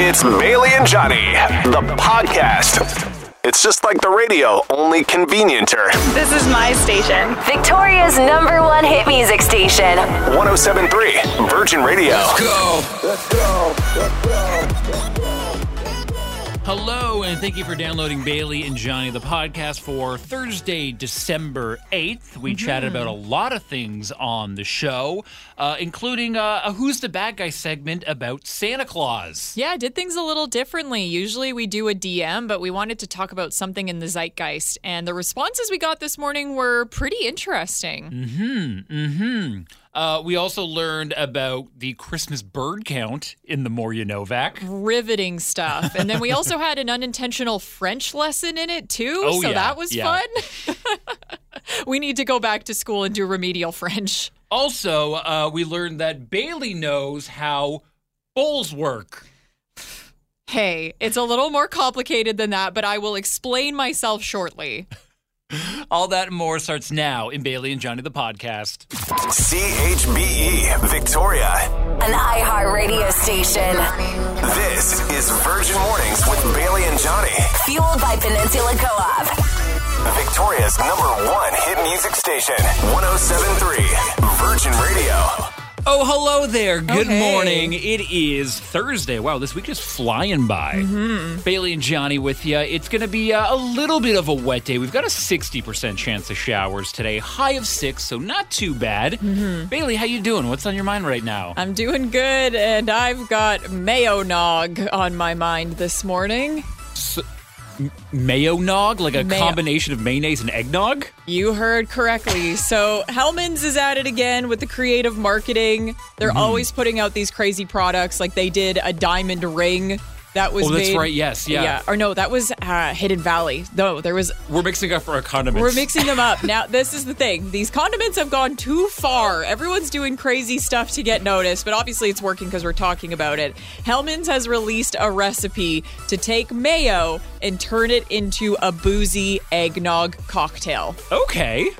It's Bailey and Johnny, the podcast. It's just like the radio, only convenienter. This is my station. Victoria's number one hit music station. 1073 Virgin Radio. Hello, and thank you for downloading Bailey and Johnny, the podcast for Thursday, December 8th. We chatted about a lot of things on the show, uh, including uh, a Who's the Bad Guy segment about Santa Claus. Yeah, I did things a little differently. Usually we do a DM, but we wanted to talk about something in the zeitgeist. And the responses we got this morning were pretty interesting. Mm-hmm. Uh, we also learned about the Christmas bird count in the More You Novak. Riveting stuff. And then we also had an unintentional French lesson in it, too. Oh, so yeah, that was yeah. fun. we need to go back to school and do remedial French. Also, uh, we learned that Bailey knows how bowls work. Hey, it's a little more complicated than that, but I will explain myself shortly. All that and more starts now in Bailey and Johnny, the podcast. CHBE, Victoria. An iHeart radio station. This is Virgin Mornings with Bailey and Johnny. Fueled by Peninsula Co-op. Victoria's number one hit music station. 1073 Virgin Radio. Oh, hello there. Good Okay. morning. It is Thursday. Wow, this week is flying by. Mm-hmm. Bailey and Johnny with you. It's going to be uh, a little bit of a wet day. We've got a 60% chance of showers today. High of 6, so not too bad. Mm-hmm. Bailey, how you doing? What's on your mind right now? I'm doing good, and I've got mayo nog on my mind this morning. Mayo nog? Like a Mayo- combination of mayonnaise and eggnog? You heard correctly. So Hellmann's is at it again with the creative marketing. They're Mm-hmm. always putting out these crazy products. Like they did a diamond ring that was Oh, that's made- right. Yes, yeah. Or no, that was uh, Hidden Valley. No, there was. We're mixing up our condiments. We're mixing them up now. This is the thing. These condiments have gone too far. Everyone's doing crazy stuff to get noticed, but obviously it's working because we're talking about it. Hellmann's has released a recipe to take mayo and turn it into a boozy eggnog cocktail. Okay.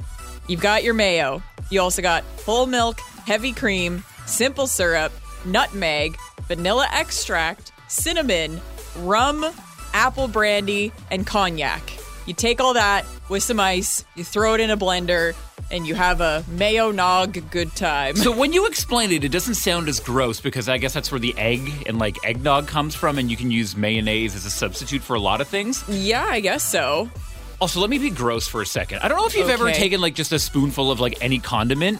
You've got your mayo. You also got full milk, heavy cream, simple syrup, nutmeg, vanilla extract, cinnamon, rum, apple brandy, and cognac. You take all that with some ice, you throw it in a blender, and you have a mayo nog good time. So when you explain it, it doesn't sound as gross because I guess that's where the egg and like eggnog comes from, and you can use mayonnaise as a substitute for a lot of things. yeah, I guess so. Also, let me be gross for a second. I don't know if you've ever taken like just a spoonful of like any condiment.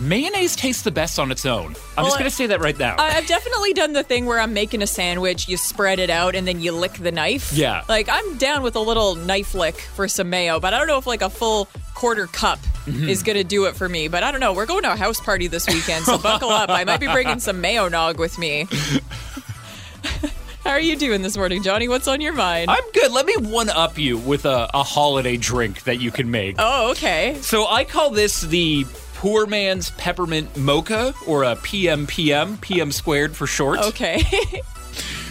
Mayonnaise tastes the best on its own. I'm Well, just gonna say that right now. I've definitely done the thing where I'm making a sandwich, you spread it out, and then you lick the knife. Yeah. Like, I'm down with a little knife lick for some mayo, but I don't know if like a full quarter cup Mm-hmm. is going to do it for me. But I don't know. We're going to a house party this weekend, so buckle up. I might be bringing some mayo nog with me. How are you doing this morning, Johnny? What's on your mind? I'm good. Let me one up you with a, a holiday drink that you can make. oh, okay. So I call this the poor man's peppermint mocha or a PMPM, PM squared for short. Okay.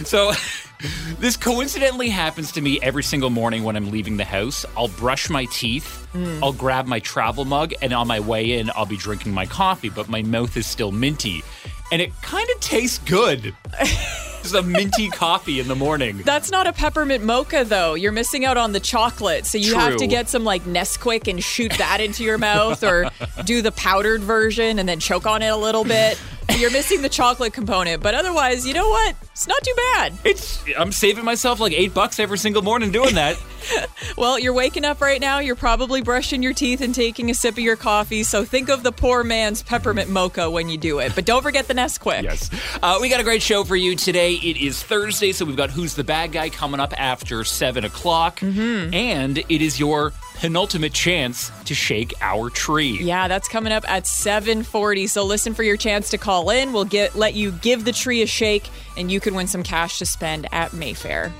So this coincidentally happens to me every single morning when I'm leaving the house. I'll brush my teeth, hmm. I'll grab my travel mug, and on my way in, I'll be drinking my coffee, but my mouth is still minty. And it kind of tastes good. Just a minty coffee in the morning. That's not a peppermint mocha, though. You're missing out on the chocolate. So you have to get some like Nesquik and shoot that into your mouth, or do the powdered version and then choke on it a little bit. You're missing the chocolate component, but otherwise, you know what? It's not too bad. It's I'm saving myself like eight bucks every single morning doing that. Well, you're waking up right now. You're probably brushing your teeth and taking a sip of your coffee. So think of the poor man's peppermint mocha when you do it. But don't forget the Nesquik. Yes. Uh, we got a great show for you today. It is Thursday, so we've got Who's the Bad Guy coming up after 7 o'clock. Mm-hmm. And it is your penultimate chance to shake our tree. Yeah, that's coming up at 7:40. So listen for your chance to call in. We'll get let you give the tree a shake and you can win some cash to spend at Mayfair.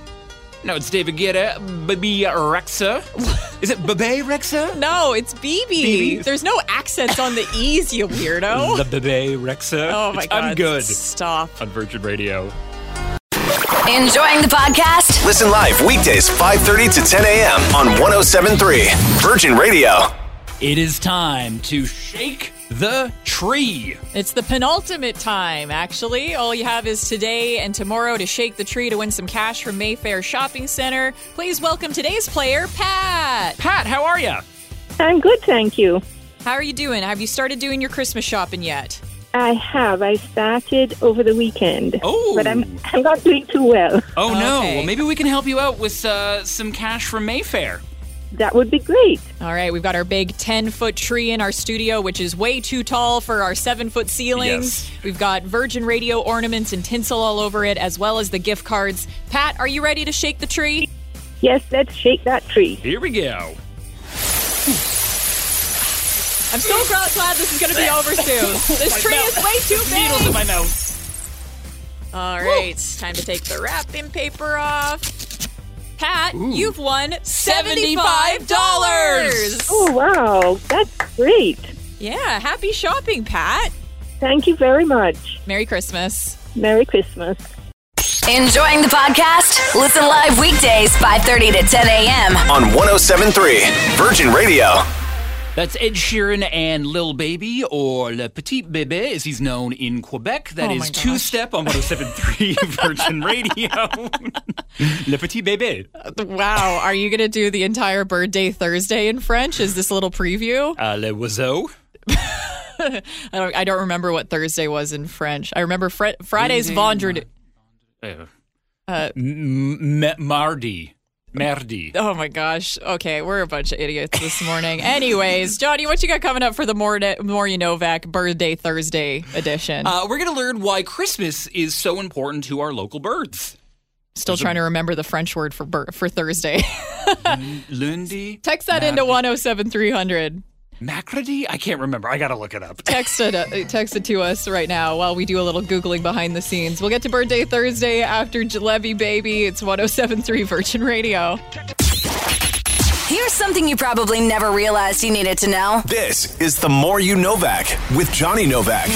No, it's David Guetta, Baby Rexha. Is it Baby Rexha? No, it's Bebe. Bebe. There's no accents on the E's, you weirdo. The Baby Rexha. oh my god. I'm good Stop. on Virgin Radio. Enjoying the podcast? Listen live weekdays 5:30 to 10 a.m. on 1073 Virgin Radio. It is time to shake the tree. It's the penultimate time, actually. All you have is today and tomorrow to shake the tree to win some cash from Mayfair Shopping Center. Please welcome today's player, Pat. Pat, how are you? I'm good, thank you. How are you doing? Have you started doing your Christmas shopping yet? I have. I started over the weekend. Oh. But I'm, I'm not doing too well. Oh no! Okay. Well, maybe we can help you out with uh, some cash from Mayfair. That would be great. All right, we've got our big 10 foot tree in our studio, which is way too tall for our seven foot ceilings. Yes. We've got Virgin Radio ornaments and tinsel all over it, as well as the gift cards. Pat, are you ready to shake the tree? Yes, let's shake that tree. Here we go. I'm so glad glad this is going to be over soon. This tree is way too big. Needles in my mouth. All right, time to take the wrapping paper off. Pat, you've won $75. Oh, wow. That's great. Yeah, happy shopping, Pat. Thank you very much. Merry Christmas. Merry Christmas. Enjoying the podcast? Listen live weekdays 5:30 to 10 a.m. On 1073 Virgin Radio. That's Ed Sheeran and Lil Baby, or Le Petit Bébé, as he's known in Quebec. That Oh is two gosh. step on 1073 Virgin Radio. Le Petit Bébé. Wow, are you going to do the entire birthday Thursday in French? Is this a little preview? Uh, le Oiseau. I don't, I don't remember what Thursday was in French. I remember fr- Friday's Vendredi. Uh, Uh, m- m- mardi. Mardi. Oh my gosh. Okay, we're a bunch of idiots this morning. Anyways, Johnny, what you got coming up for the more, more you Novak birthday Thursday edition? Uh, we're going to learn why Christmas is so important to our local birds. Still trying to remember the French word for bir- for Thursday. Lundi. Text that into 107300. Macrady? I can't remember. I got to look it up. Text it, uh, text it to us right now while we do a little Googling behind the scenes. We'll get to birthday Thursday after Jalebi Baby. It's 1073 Virgin Radio. Here's something you probably never realized you needed to know. This is the More You Novak with Johnny Novak.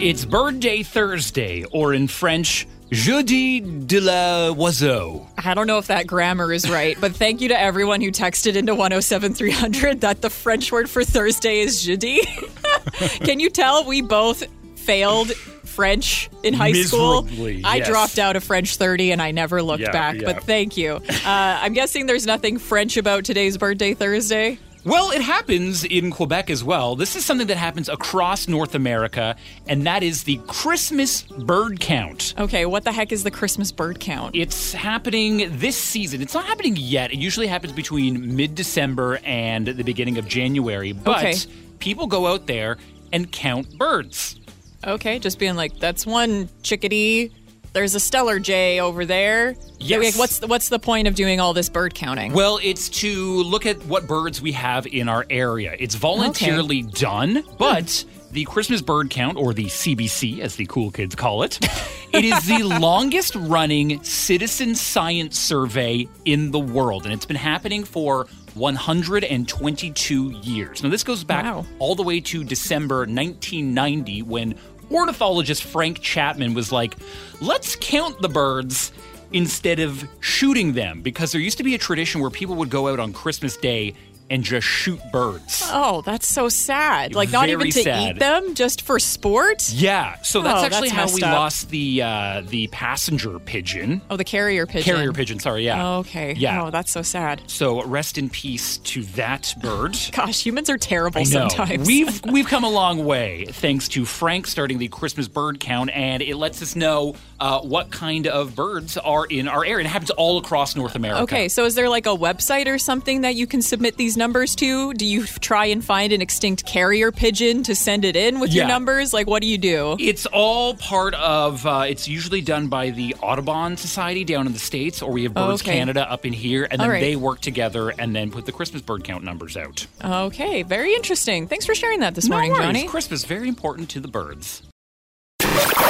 It's Birthday Thursday, or in French, Jeudi de la Oiseau. I don't know if that grammar is right, but thank you to everyone who texted into 107300 that the French word for Thursday is jeudi. Can you tell we both failed French in high school? Miserably, I dropped out of French 30 and I never looked Yeah, back, yeah. but thank you. Uh, I'm guessing there's nothing French about today's birthday Thursday. Well, it happens in Quebec as well. This is something that happens across North America, and that is the Christmas bird count. Okay, what the heck is the Christmas bird count? It's happening this season. It's not happening yet. It usually happens between mid December and the beginning of January. But Okay. people go out there and count birds. Okay, just being like, that's one chickadee. There's a stellar jay over there. Yes. Like, what's the, what's the point of doing all this bird counting? Well, it's to look at what birds we have in our area. It's voluntarily done, hmm. but the Christmas bird count, or the CBC as the cool kids call it, it is the longest running citizen science survey in the world. And it's been happening for 122 years. Now, this goes back Wow. all the way to December 1990 when ornithologist Frank Chapman was like, let's count the birds instead of shooting them because there used to be a tradition where people would go out on Christmas Day and just shoot birds. Oh, that's so sad. Like not even to sad. eat them, just for sport. Yeah, so that's Oh, actually that's how messed we up. lost the uh, the passenger pigeon, Oh, the carrier pigeon. carrier pigeon. Sorry, yeah. Oh, okay. Yeah. Oh, that's so sad. So rest in peace to that bird. Gosh, humans are terrible sometimes. We've we've come a long way thanks to Frank starting the Christmas bird count, and it lets us know uh, what kind of birds are in our area. And it happens all across North America. Okay, so is there like a website or something that you can submit these numbers to? Do you try and find an extinct carrier pigeon to send it in with your numbers? Like, what do you do? It's all part of. Uh, it's usually done by the Audubon Society down in the states, or we have Birds Okay. Canada up in here, and then right. they work together and then put the Christmas bird count numbers out. Okay, very interesting. Thanks for sharing that this No morning, worries. Johnny. Christmas very important to the birds.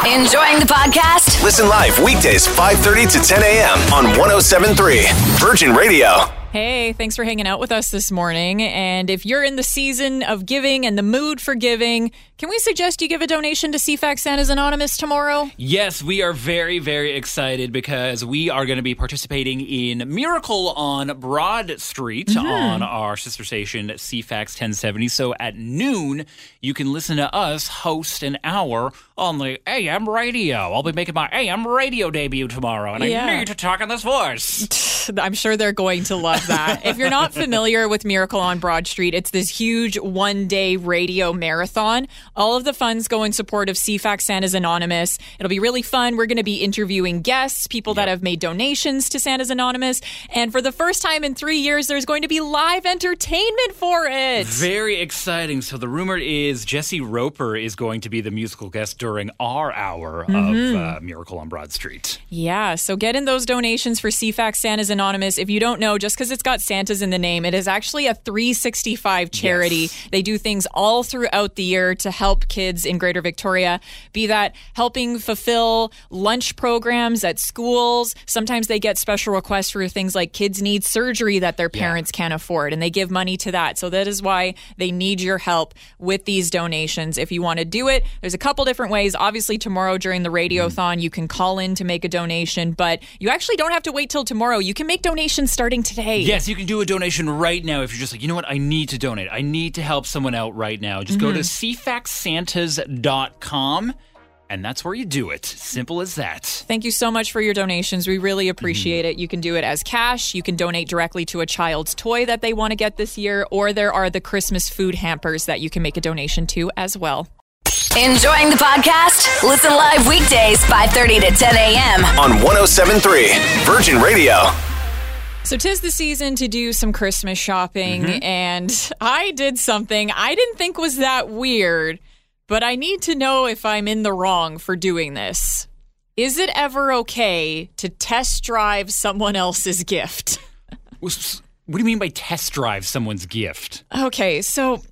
Enjoying the podcast? Listen live weekdays 5:30 to 10 a.m. on 1073 Virgin Radio. Hey, thanks for hanging out with us this morning. And if you're in the season of giving and the mood for giving, can we suggest you give a donation to CFAX Santa's Anonymous tomorrow? Yes, we are very, very excited because we are going to be participating in Miracle on Broad Street Mm-hmm. on our sister station, CFAX 1070. So at noon, you can listen to us host an hour on the AM radio. I'll be making my AM radio debut tomorrow, and Yeah. I need to talk in this voice. I'm sure they're going to love that. if you're not familiar with Miracle on Broad Street, it's this huge one day radio marathon. All of the funds go in support of CFAX Santa's Anonymous. It'll be really fun. We're going to be interviewing guests, people that have made donations to Santa's Anonymous. And for the first time in three years, there's going to be live entertainment for it. Very exciting. So the rumor is Jesse Roper is going to be the musical guest during our hour Mm-hmm. of uh, Miracle on Broad Street. Yeah, so get in those donations for CFAX Santa's Anonymous. If you don't know, just because it's got Santa's in the name, it is actually a 365 charity. Yes. They do things all throughout the year to help kids in Greater Victoria, be that helping fulfill lunch programs at schools. Sometimes they get special requests for things like kids need surgery that their parents can't afford, and they give money to that. So that is why they need your help with these donations. If you want to do it, there's a couple different ways. Obviously, tomorrow during the radiothon, you can call in to make a donation, but you actually don't have to wait till tomorrow. You can make donations starting today. Yes, you can do a donation right now if you're just like, you know what, I need to donate. I need to help someone out right now. Just go to mm-hmm. cfaxsantas.com and that's where you do it. Simple as that. Thank you so much for your donations. We really mm-hmm. appreciate it. You can do it as cash. You can donate directly to a child's toy that they want to get this year, or there are the Christmas food hampers that you can make a donation to as well. Enjoying the podcast? Listen live weekdays 5:30 to 10 a.m. on 1073 Virgin Radio. So, tis the season to do some Christmas shopping, mm-hmm. and I did something I didn't think was that weird, but I need to know if I'm in the wrong for doing this. Is it ever okay to test drive someone else's gift? What do you mean by test drive someone's gift? Okay, so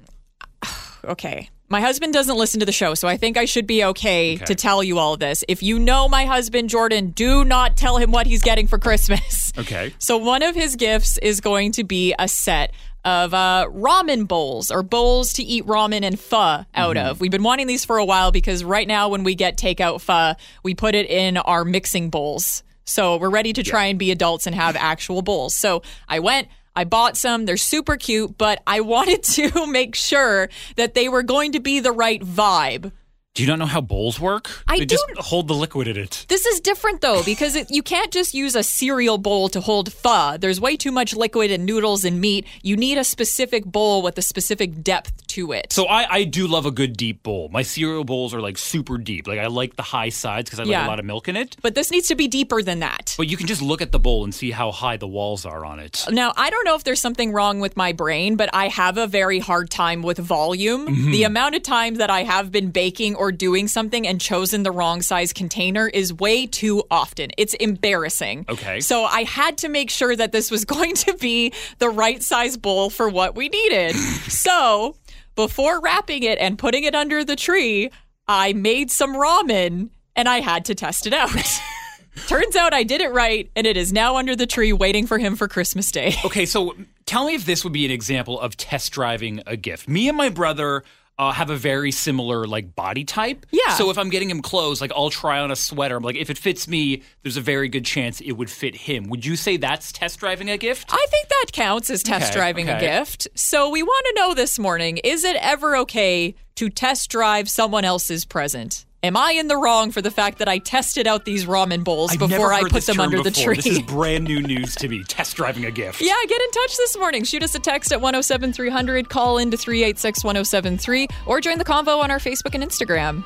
okay. My husband doesn't listen to the show, so I think I should be okay, to tell you all of this. If you know my husband, Jordan, do not tell him what he's getting for Christmas. Okay. So one of his gifts is going to be a set of uh, ramen bowls or bowls to eat ramen and pho out of. We've been wanting these for a while because right now when we get takeout pho, we put it in our mixing bowls. So we're ready to try and be adults and have actual bowls. So I went. I bought some. They're super cute, but I wanted to make sure that they were going to be the right vibe. Do you not know how bowls work? I they don't- hold the liquid in it. This is different though because it, you can't just use a cereal bowl to hold pho. There's way too much liquid and noodles and meat. You need a specific bowl with a specific depth to it. So I, I do love a good deep bowl. My cereal bowls are like super deep. Like I like the high sides because I like Yeah. a lot of milk in it. but this needs to be deeper than that. But you can just look at the bowl and see how high the walls are on it. Now, I don't know if there's something wrong with my brain, but I have a very hard time with volume. Mm-hmm. The amount of times that I have been baking or doing something and chosen the wrong size container is way too often. It's embarrassing. Okay. So I had to make sure that this was going to be the right size bowl for what we needed. so before wrapping it and putting it under the tree, I made some ramen and I had to test it out. Turns out I did it right, and it is now under the tree waiting for him for Christmas Day. Okay, so tell me if this would be an example of test driving a gift. Me and my brother uh, have a very similar like body type. Yeah. So if I'm getting him clothes, like I'll try on a sweater. I'm like, if it fits me, there's a very good chance it would fit him. Would you say that's test driving a gift? I think that counts as test Okay, driving a gift. So we want to know this morning is it ever okay to test drive someone else's present? Am I in the wrong for the fact that I tested out these ramen bowls I've before I put them term under the tree? This is brand new news to me. Test driving a gift. Yeah, get in touch this morning. Shoot us a text at 107300, call into 386 1073, or join the convo on our Facebook and Instagram.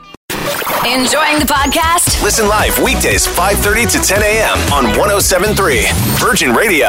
Enjoying the podcast? Listen live weekdays 5:30 to 10 a.m. on 1073 Virgin Radio.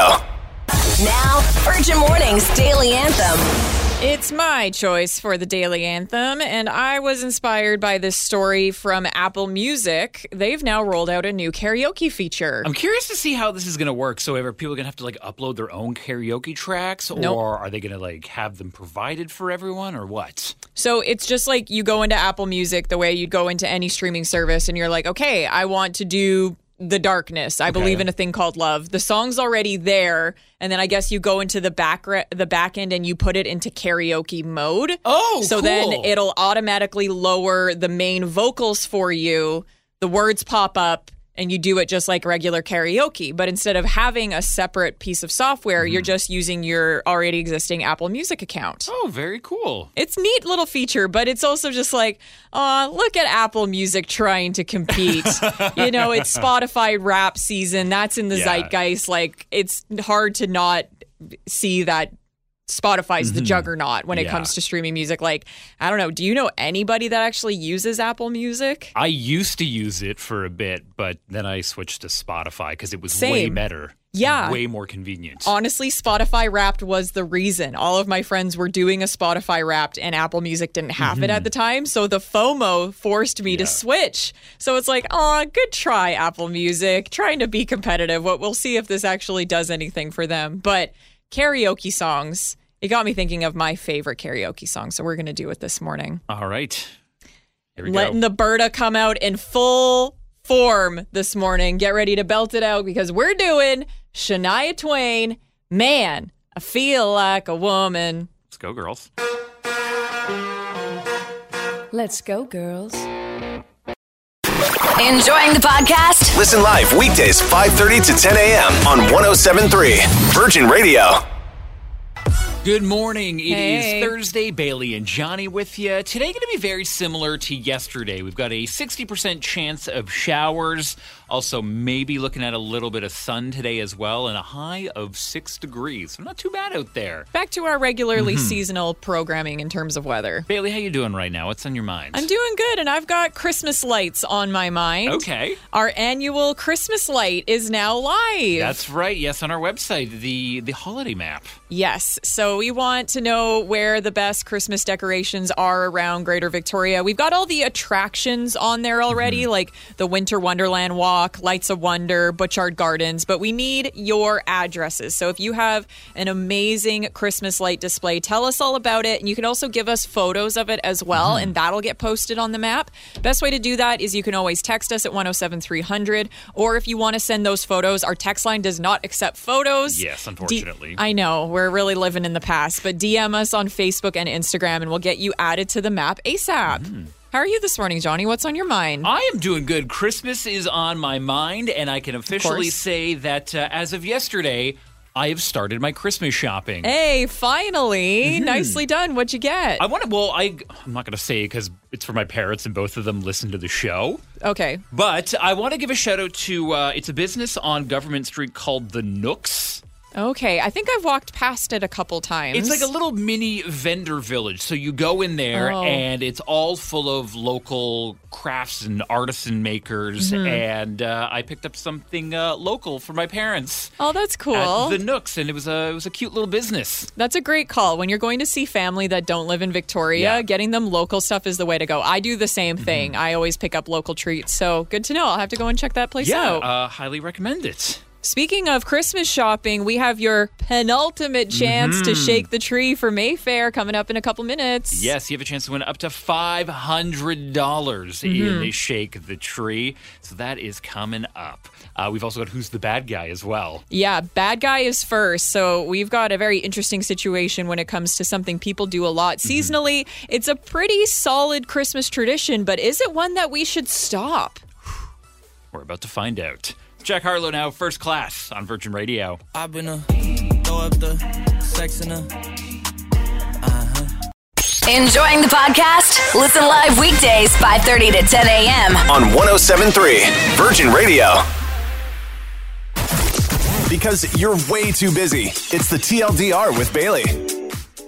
Now, Virgin Mornings Daily Anthem. It's my choice for the daily anthem, and I was inspired by this story from Apple Music. They've now rolled out a new karaoke feature. I'm curious to see how this is going to work. So, are people going to have to like upload their own karaoke tracks, Nope. or are they going to like have them provided for everyone, or what? So it's just like you go into Apple Music the way you'd go into any streaming service, and you're like, okay, I want to do the darkness. I believe in a thing called love. The song's already there, and then I guess you go into the back re- the back end and you put it into karaoke mode. Oh, so then it'll automatically lower the main vocals for you. The words pop up. And you do it just like regular karaoke, but instead of having a separate piece of software, you're mm-hmm. just using your already existing Apple Music account. Oh, very cool. It's neat little feature, but it's also just like, oh, look at Apple Music trying to compete. you know, it's Spotify rap season. That's in the Yeah. zeitgeist. Like, it's hard to not see that Spotify's the mm-hmm. juggernaut when it Yeah. comes to streaming music. Like, I don't know. Do you know anybody that actually uses Apple Music? I used to use it for a bit, but then I switched to Spotify because it was way better. Yeah. Way more convenient. Honestly, Spotify Wrapped was the reason. All of my friends were doing a Spotify Wrapped, and Apple Music didn't have it at mm-hmm. the time. So the FOMO forced me to switch. So it's like, oh, good try, Apple Music, trying to be competitive. What we'll see if this actually does anything for them. But karaoke songs, it got me thinking of my favorite karaoke song. So we're gonna do it this morning. All right. Here we Letting go. the Berta come out in full form this morning. Get ready to belt it out because we're doing Shania Twain. Man, I feel like a woman. Let's go, girls. Let's go, girls. Enjoying the podcast? Listen live weekdays 5:30 to 10 a.m. on 1073 Virgin Radio. Good morning. It is Hey. Thursday. Bailey and Johnny with you. Today going to be very similar to yesterday. We've got a 60% chance of showers. Also, maybe looking at a little bit of sun today as well, and a high of six degrees. So not too bad out there. Back to our regularly seasonal programming in terms of weather. Bailey, how you doing right now? What's on your mind? I'm doing good, and I've got Christmas lights on my mind. Okay. Our annual Christmas light is now live. That's right. Yes, on our website, the the holiday map. Yes. So we want to know where the best Christmas decorations are around Greater Victoria. We've got all the attractions on there already, Mm-hmm. like the Winter Wonderland Walk, Lights of Wonder, Butchart Gardens, but we need your addresses. So if you have an amazing Christmas light display, tell us all about it. And you can also give us photos of it as well, Mm-hmm. and that'll get posted on the map. Best way to do that is you can always text us at 107300, or if you want to send those photos, our text line does not accept photos. Yes, unfortunately. I know we're really living in the past, but DM us on Facebook and Instagram, and we'll get you added to the map ASAP. Mm-hmm. How are you this morning, Johnny? What's on your mind? I am doing good. Christmas is on my mind, and I can officially say that uh, as of yesterday, I have started my Christmas shopping. hey, finally, nicely done. What'd you get? I want to. Well, I I'm not going to say because it's for my parents, and both of them listen to the show. okay, But I want to give a shout out to. Uh, it's a business on Government Street called the Nooks. Okay. I think I've walked past it a couple times. It's like a little mini vendor village. So you go in there Oh. and it's all full of local crafts and artisan makers. Mm-hmm. And uh, I picked up something uh, local for my parents. Oh, that's cool. The Nooks, and it was a it was a cute little business. That's a great call. When you're going to see family that don't live in Victoria, Yeah. getting them local stuff is the way to go. I do the same thing. I always pick up local treats. So good to know. I'll have to go and check that place Yeah, out. uh, highly recommend it. Speaking of Christmas shopping, we have your penultimate chance to shake the tree for Mayfair coming up in a couple minutes. Yes, you have a chance to win up to five hundred dollars Mm-hmm. in Shake the Tree. So that is coming up. Uh, we've also got Who's the Bad Guy as well. Yeah, bad guy is first. So we've got a very interesting situation when it comes to something people do a lot seasonally. It's a pretty solid Christmas tradition, but is it one that we should stop? We're about to find out. Jack Harlow now, first class on Virgin Radio. I've been a throw up the sex in a uh-huh. Enjoying the podcast? Listen live weekdays 5:30 to 10 a.m. on 1073 Virgin Radio. Because you're way too busy. It's the TLDR with Bailey.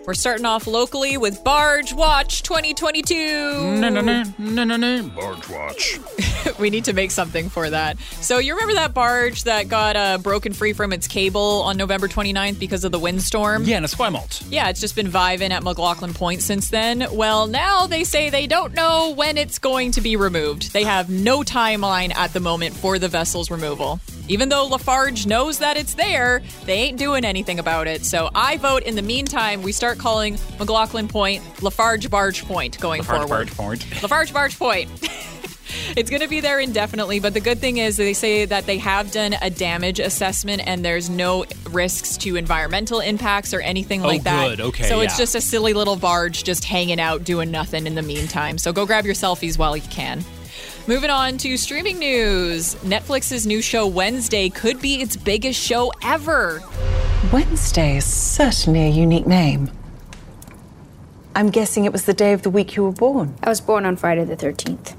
We're starting off locally with Barge Watch 2022. No, no, no, no, no, no. Barge Watch. we need to make something for that. So you remember that barge that got uh, broken free from its cable on November 29th because of the windstorm? Yeah, and Esquimalt. Yeah, it's just been viving at McLaughlin Point since then. Well, now they say they don't know when it's going to be removed. They have no timeline at the moment for the vessel's removal. Even though Lafarge knows that it's there, they ain't doing anything about it. So I vote in the meantime, we start calling McLaughlin Point Lafarge Barge Point going Barge, forward. barge, point. Lafarge Barge Point. It's going to be there indefinitely, but the good thing is they say that they have done a damage assessment and there's no risks to environmental impacts or anything oh, like that. Oh, good. Okay, So it's just a silly little barge just hanging out doing nothing in the meantime. So go grab your selfies while you can. Moving on to streaming news. Netflix's new show Wednesday could be its biggest show ever. Wednesday is certainly a unique name. I'm guessing it was the day of the week you were born. I was born on Friday the 13th.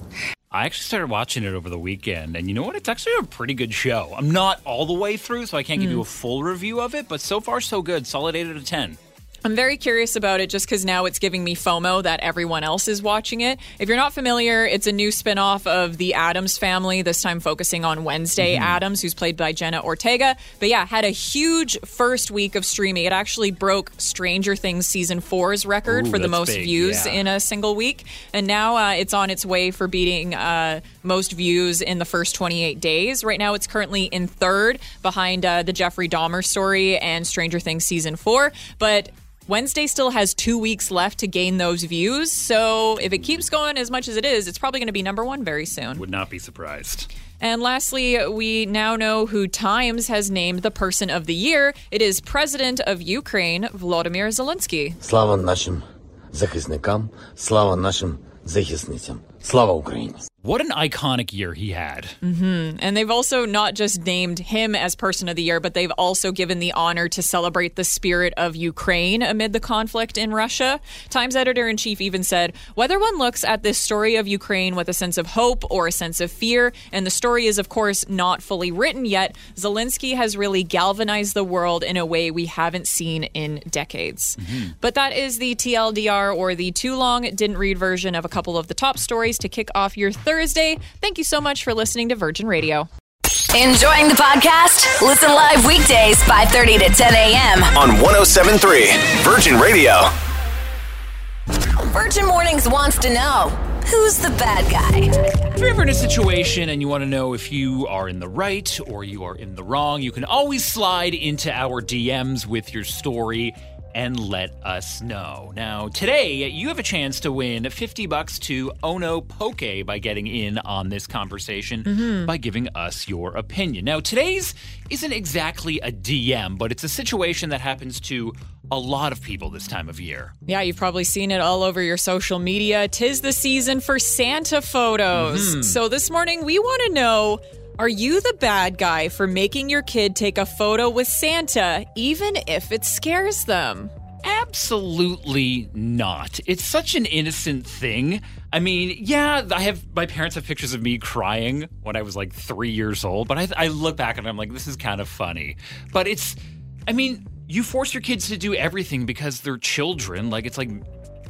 I actually started watching it over the weekend, and you know what? It's actually a pretty good show. I'm not all the way through, so I can't give hmm. you a full review of it, but so far, so good. Solid 8 out of 10. I'm very curious about it just because now it's giving me FOMO that everyone else is watching it. If you're not familiar, it's a new spinoff of the Addams family, this time focusing on Wednesday Addams, who's played by Jenna Ortega. But yeah, had a huge first week of streaming. It actually broke Stranger Things season four's record Ooh, for the most big, views yeah. in a single week. And now uh, it's on its way for beating uh, most views in the first 28 days. Right now, it's currently in third behind uh, the Jeffrey Dahmer story and Stranger Things season four. But Wednesday still has two weeks left to gain those views. So if it keeps going as much as it is, it's probably going to be number one very soon. Would not be surprised. And lastly, we now know who Times has named the person of the year. It is President of Ukraine, Volodymyr Zelensky. Слава нашим захисникам, слава нашим захисницям. Слава Україні! What an iconic year he had. Mm-hmm. And they've also not just named him as Person of the Year, but they've also given the honor to celebrate the spirit of Ukraine amid the conflict in Russia. Times editor in chief even said whether one looks at this story of Ukraine with a sense of hope or a sense of fear, and the story is, of course, not fully written yet, Zelensky has really galvanized the world in a way we haven't seen in decades. Mm-hmm. But that is the TLDR or the too long didn't read version of a couple of the top stories to kick off your Thursday. Thank you so much for listening to Virgin Radio. Enjoying the podcast? Listen live weekdays 5:30 to 10 a.m. On 1073 Virgin Radio. Virgin Mornings wants to know who's the bad guy. If you're ever in a situation and you want to know if you are in the right or you are in the wrong, you can always slide into our DMs with your story and let us know. Now, today you have a chance to win 50 bucks to Ono Poke by getting in on this conversation mm-hmm. by giving us your opinion. Now, today's isn't exactly a DM, but it's a situation that happens to a lot of people this time of year. Yeah, you've probably seen it all over your social media. Tis the season for Santa photos. Mm-hmm. So this morning we want to know are you the bad guy for making your kid take a photo with Santa, even if it scares them? Absolutely not. It's such an innocent thing. I mean, yeah, I have my parents have pictures of me crying when I was like three years old, but I, I look back and I'm like, this is kind of funny. But it's, I mean, you force your kids to do everything because they're children. Like, it's like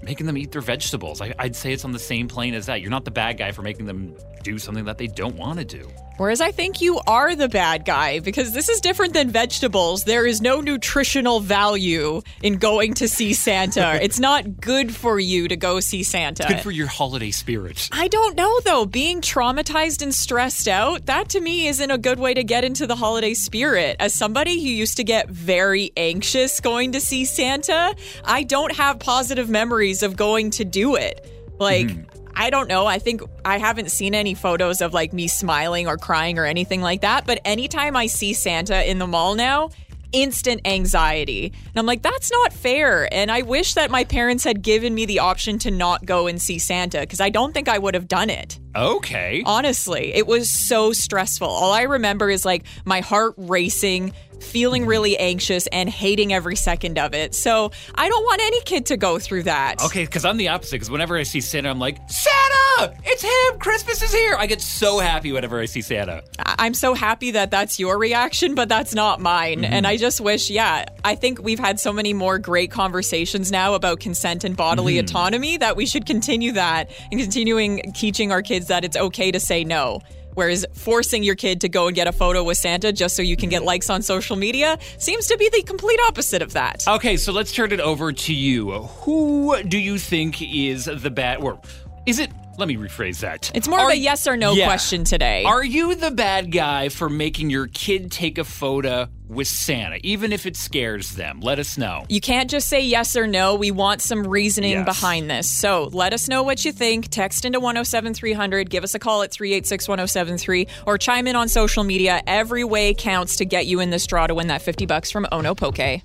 making them eat their vegetables. I, I'd say it's on the same plane as that. You're not the bad guy for making them do something that they don't want to do. Whereas I think you are the bad guy because this is different than vegetables. There is no nutritional value in going to see Santa. it's not good for you to go see Santa. It's Good for your holiday spirit. I don't know though. Being traumatized and stressed out, that to me isn't a good way to get into the holiday spirit. As somebody who used to get very anxious going to see Santa, I don't have positive memories of going to do it. Like, hmm. I don't know. I think I haven't seen any photos of like me smiling or crying or anything like that. But anytime I see Santa in the mall now, instant anxiety. And I'm like, that's not fair. And I wish that my parents had given me the option to not go and see Santa because I don't think I would have done it. Okay. Honestly, it was so stressful. All I remember is like my heart racing, feeling really anxious, and hating every second of it. So I don't want any kid to go through that. Okay, because I'm the opposite. Because whenever I see Santa, I'm like, Santa! It's him! Christmas is here! I get so happy whenever I see Santa. I- I'm so happy that that's your reaction, but that's not mine. And mm-hmm. I just wish, yeah, I think we've had so many more great conversations now about consent and bodily mm-hmm. autonomy that we should continue that and continuing teaching our kids that it's okay to say no. Whereas forcing your kid to go and get a photo with Santa just so you can get mm-hmm. likes on social media seems to be the complete opposite of that. Okay, so let's turn it over to you. Who do you think is the bad, or is it let me rephrase that. It's more Are- of a yes or no Yeah. question today. Are you the bad guy for making your kid take a photo with Santa, even if it scares them? Let us know. You can't just say yes or no. We want some reasoning Yes. behind this. So let us know what you think. Text into 107300. Give us a call at 386 1073 or chime in on social media. Every way counts to get you in this draw to win that 50 bucks from Ono Poke.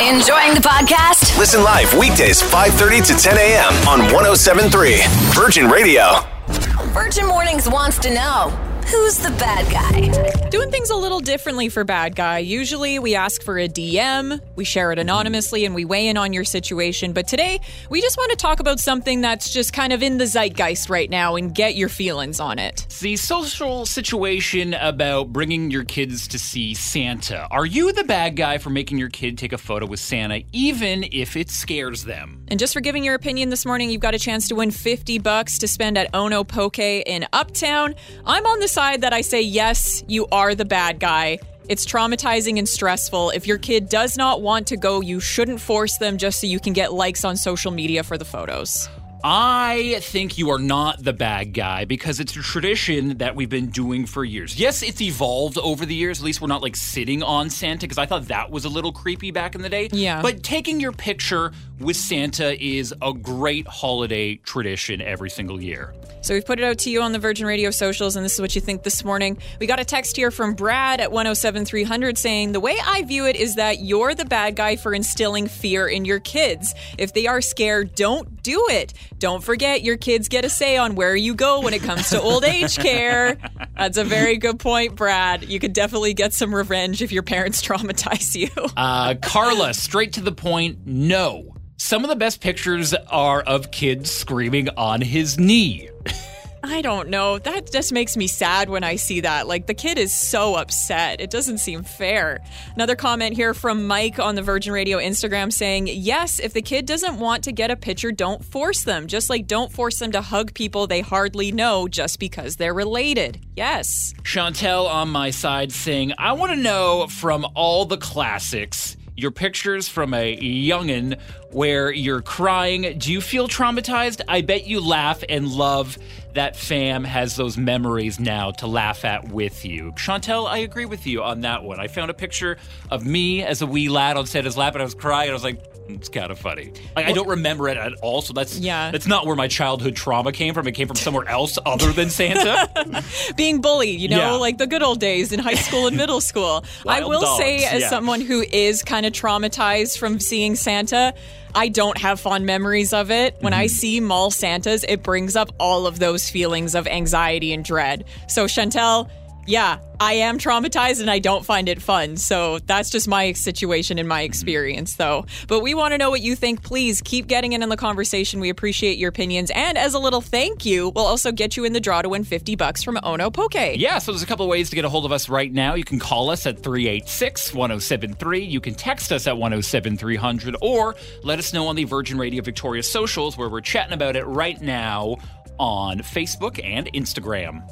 Enjoying the podcast? Listen live weekdays 5:30 to 10 a.m. on 107.3 Virgin Radio. Virgin Mornings wants to know who's the bad guy? Doing things a little differently for Bad Guy. Usually we ask for a DM, we share it anonymously, and we weigh in on your situation. But today, we just want to talk about something that's just kind of in the zeitgeist right now and get your feelings on it. The social situation about bringing your kids to see Santa. Are you the bad guy for making your kid take a photo with Santa, even if it scares them? And just for giving your opinion this morning, you've got a chance to win 50 bucks to spend at Ono Poke in Uptown. I'm on the that I say, yes, you are the bad guy. It's traumatizing and stressful. If your kid does not want to go, you shouldn't force them just so you can get likes on social media for the photos. I think you are not the bad guy because it's a tradition that we've been doing for years. Yes, it's evolved over the years. At least we're not like sitting on Santa because I thought that was a little creepy back in the day. Yeah. But taking your picture with Santa is a great holiday tradition every single year. So we've put it out to you on the Virgin Radio socials, and this is what you think this morning. We got a text here from Brad at 107300 saying, The way I view it is that you're the bad guy for instilling fear in your kids. If they are scared, don't do it. Don't forget, your kids get a say on where you go when it comes to old age care. That's a very good point, Brad. You could definitely get some revenge if your parents traumatize you. Uh, Carla, straight to the point, no. Some of the best pictures are of kids screaming on his knee. I don't know. That just makes me sad when I see that. Like, the kid is so upset. It doesn't seem fair. Another comment here from Mike on the Virgin Radio Instagram saying, Yes, if the kid doesn't want to get a picture, don't force them. Just like don't force them to hug people they hardly know just because they're related. Yes. Chantel on my side saying, I want to know from all the classics, your pictures from a youngin' where you're crying. Do you feel traumatized? I bet you laugh and love that fam has those memories now to laugh at with you. Chantel, I agree with you on that one. I found a picture of me as a wee lad on Santa's lap and I was crying I was like, it's kind of funny. Like, I don't remember it at all, so that's Yeah. that's not where my childhood trauma came from. It came from somewhere else other than Santa. being bullied, you know, Yeah. like the good old days in high school and middle school. I Wild will say, as yeah. someone who is kind of traumatized from seeing Santa, I don't have fond memories of it. When I Mm-hmm. see mall Santas, it brings up all of those feelings of anxiety and dread. So, Chantel, yeah, I am traumatized and I don't find it fun. So that's just my situation and my mm-hmm. experience, though. But we want to know what you think. Please keep getting in on the conversation. We appreciate your opinions. And as a little thank you, we'll also get you in the draw to win 50 bucks from Ono Poke. Yeah, so there's a couple of ways to get a hold of us right now. You can call us at 386 1073. You can text us at 107300 or let us know on the Virgin Radio Victoria socials where we're chatting about it right now on Facebook and Instagram.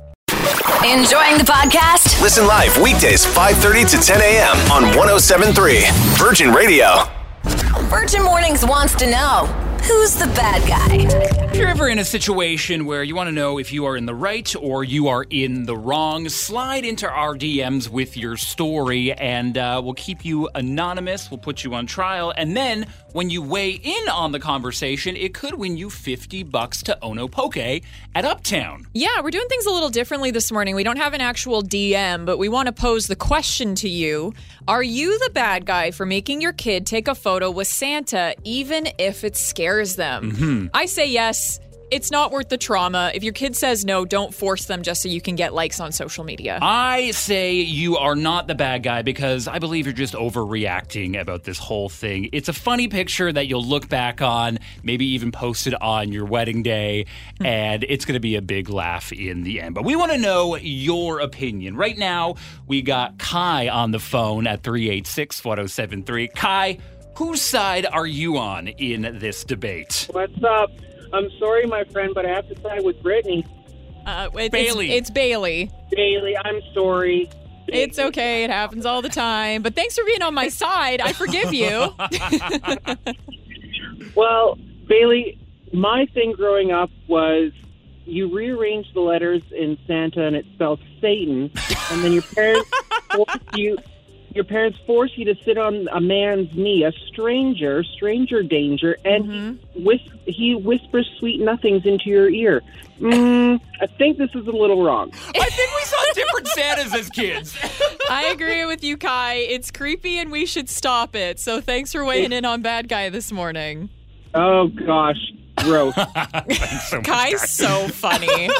Enjoying the podcast? Listen live weekdays 5:30 to 10 a.m. on 107.3 Virgin Radio. Virgin Mornings wants to know who's the bad guy? If you're ever in a situation where you want to know if you are in the right or you are in the wrong, slide into our DMs with your story and uh, we'll keep you anonymous. We'll put you on trial. And then when you weigh in on the conversation, it could win you 50 bucks to Ono Poke at Uptown. Yeah, we're doing things a little differently this morning. We don't have an actual DM, but we want to pose the question to you Are you the bad guy for making your kid take a photo with Santa, even if it scares them? Mm-hmm. I say yes. It's not worth the trauma. If your kid says no, don't force them just so you can get likes on social media. I say you are not the bad guy because I believe you're just overreacting about this whole thing. It's a funny picture that you'll look back on, maybe even post it on your wedding day, hmm. and it's going to be a big laugh in the end. But we want to know your opinion. Right now, we got Kai on the phone at 386 1073. Kai, whose side are you on in this debate? What's up? I'm sorry, my friend, but I have to side with Brittany. Uh, it- Bailey. It's, it's Bailey. Bailey, I'm sorry. It's okay. It happens all the time. But thanks for being on my side. I forgive you. Well, Bailey, my thing growing up was you rearrange the letters in Santa and it spells Satan, and then your parents force you. Your parents force you to sit on a man's knee, a stranger, stranger danger, and whis- he whispers sweet nothings into your ear. Mm, I think this is a little wrong. I think we saw different Santas as kids. I agree with you, Kai. It's creepy and we should stop it. So thanks for weighing in on Bad Guy this morning. Oh gosh, gross. so much, Kai's guys. so funny.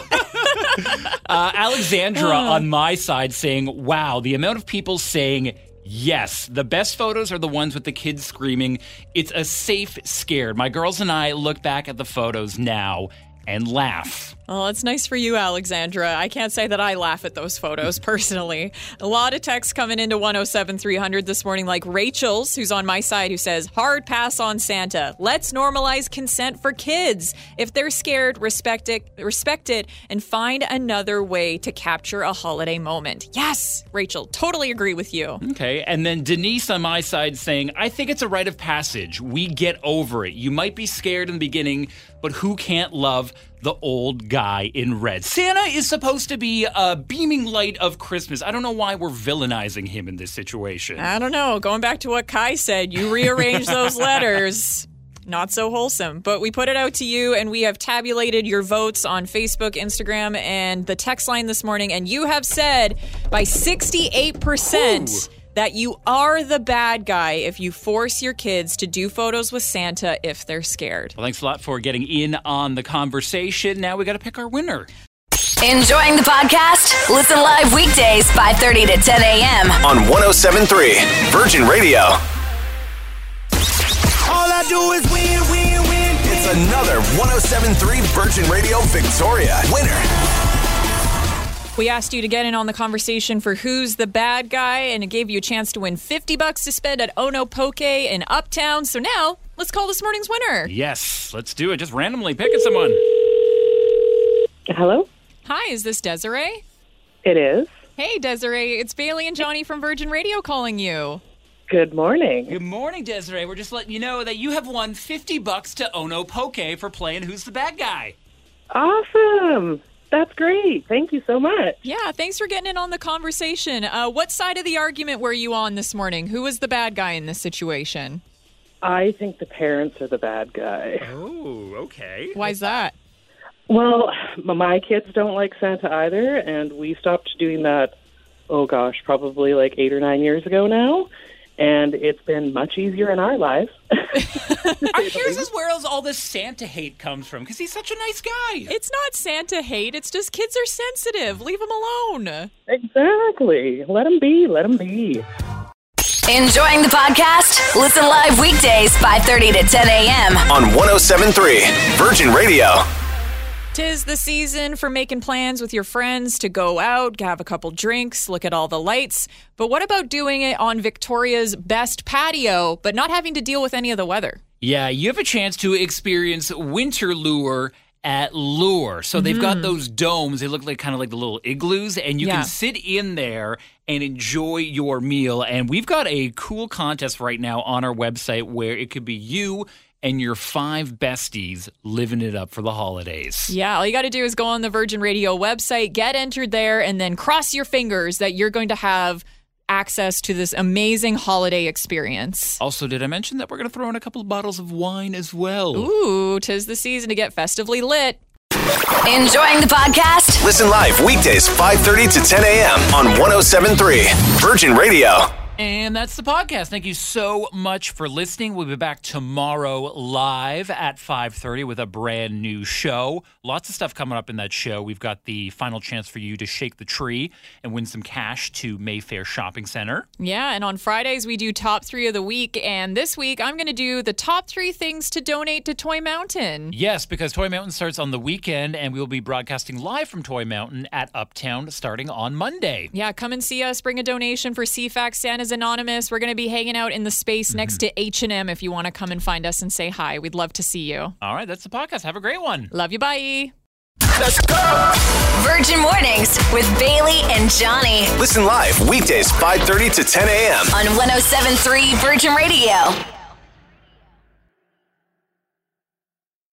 Uh, Alexandra on my side saying, wow, the amount of people saying, yes, the best photos are the ones with the kids screaming. It's a safe scared. My girls and I look back at the photos now and laugh. Well, it's nice for you, Alexandra. I can't say that I laugh at those photos personally. A lot of texts coming into 107 300 this morning, like Rachel's, who's on my side, who says, Hard pass on Santa. Let's normalize consent for kids. If they're scared, respect it, respect it, and find another way to capture a holiday moment. Yes, Rachel, totally agree with you. Okay. And then Denise on my side saying, I think it's a rite of passage. We get over it. You might be scared in the beginning, but who can't love the old guy in red? Santa is supposed to be a beaming light of Christmas. I don't know why we're villainizing him in this situation. I don't know. Going back to what Kai said, you rearrange those letters. Not so wholesome. But we put it out to you and we have tabulated your votes on Facebook, Instagram, and the text line this morning. And you have said by 68% that you are the bad guy if you force your kids to do photos with Santa if they're scared. Well, thanks a lot for getting in on the conversation. Now we got to pick our winner. Enjoying the podcast? Listen live weekdays 5:30 to 10 a.m. on 1073 Virgin Radio. All I do is win, win, win. It's another 1073 Virgin Radio Victoria winner. We asked you to get in on the conversation for who's the bad guy, and it gave you a chance to win 50 bucks to spend at Ono Poke in Uptown. So now, let's call this morning's winner. Yes, let's do it. Just randomly picking someone. Hello? Hi, is this Desiree? It is. Hey, Desiree, it's Bailey and Johnny from Virgin Radio calling you. Good morning. Good morning, Desiree. We're just letting you know that you have won 50 bucks to Ono Poke for playing Who's the Bad Guy. Awesome. That's great. Thank you so much. Yeah, thanks for getting in on the conversation. Uh, what side of the argument were you on this morning? Who was the bad guy in this situation? I think the parents are the bad guy. Oh, okay. Why's that? Well, my kids don't like Santa either, and we stopped doing that, oh gosh, probably like eight or nine years ago now. And it's been much easier in our lives. I here's is where all this Santa hate comes from because he's such a nice guy. It's not Santa hate, it's just kids are sensitive. Leave them alone. exactly. Let them be. Let them be. Enjoying the podcast? Listen live weekdays 5:30 to 10 a.m. on 1073 Virgin Radio. Tis the season for making plans with your friends to go out, have a couple drinks, look at all the lights. But what about doing it on Victoria's best patio, but not having to deal with any of the weather? Yeah, you have a chance to experience winter lure at Lure. So they've got mm. those domes. They look like kind of like the little igloos, and you Yeah. can sit in there and enjoy your meal. And we've got a cool contest right now on our website where it could be you and your five besties living it up for the holidays. Yeah, all you got to do is go on the Virgin Radio website, get entered there, and then cross your fingers that you're going to have access to this amazing holiday experience. Also, did I mention that we're going to throw in a couple of bottles of wine as well? Ooh, tis the season to get festively lit. Enjoying the podcast? Listen live weekdays 5:30 to 10 a.m. on 1073 Virgin Radio. And that's the podcast. Thank you so much for listening. We'll be back tomorrow live at 5:30 with a brand new show. Lots of stuff coming up in that show. We've got the final chance for you to shake the tree and win some cash to Mayfair Shopping Center. Yeah, and on Fridays we do top three of the week, and this week I'm going to do the top three things to donate to Toy Mountain. Yes, because Toy Mountain starts on the weekend and we will be broadcasting live from Toy Mountain at Uptown starting on Monday. Yeah, come and see us. Bring a donation for CFAX Santa's Anonymous. We're going to be hanging out in the space next mm-hmm. to H&M if you want to come and find us and say hi. We'd love to see you. All right, that's the podcast. Have a great one. Love you. Bye. Virgin Mornings with Bailey and Johnny Listen live weekdays 5:30 to 10 a.m. on 1073 Virgin Radio.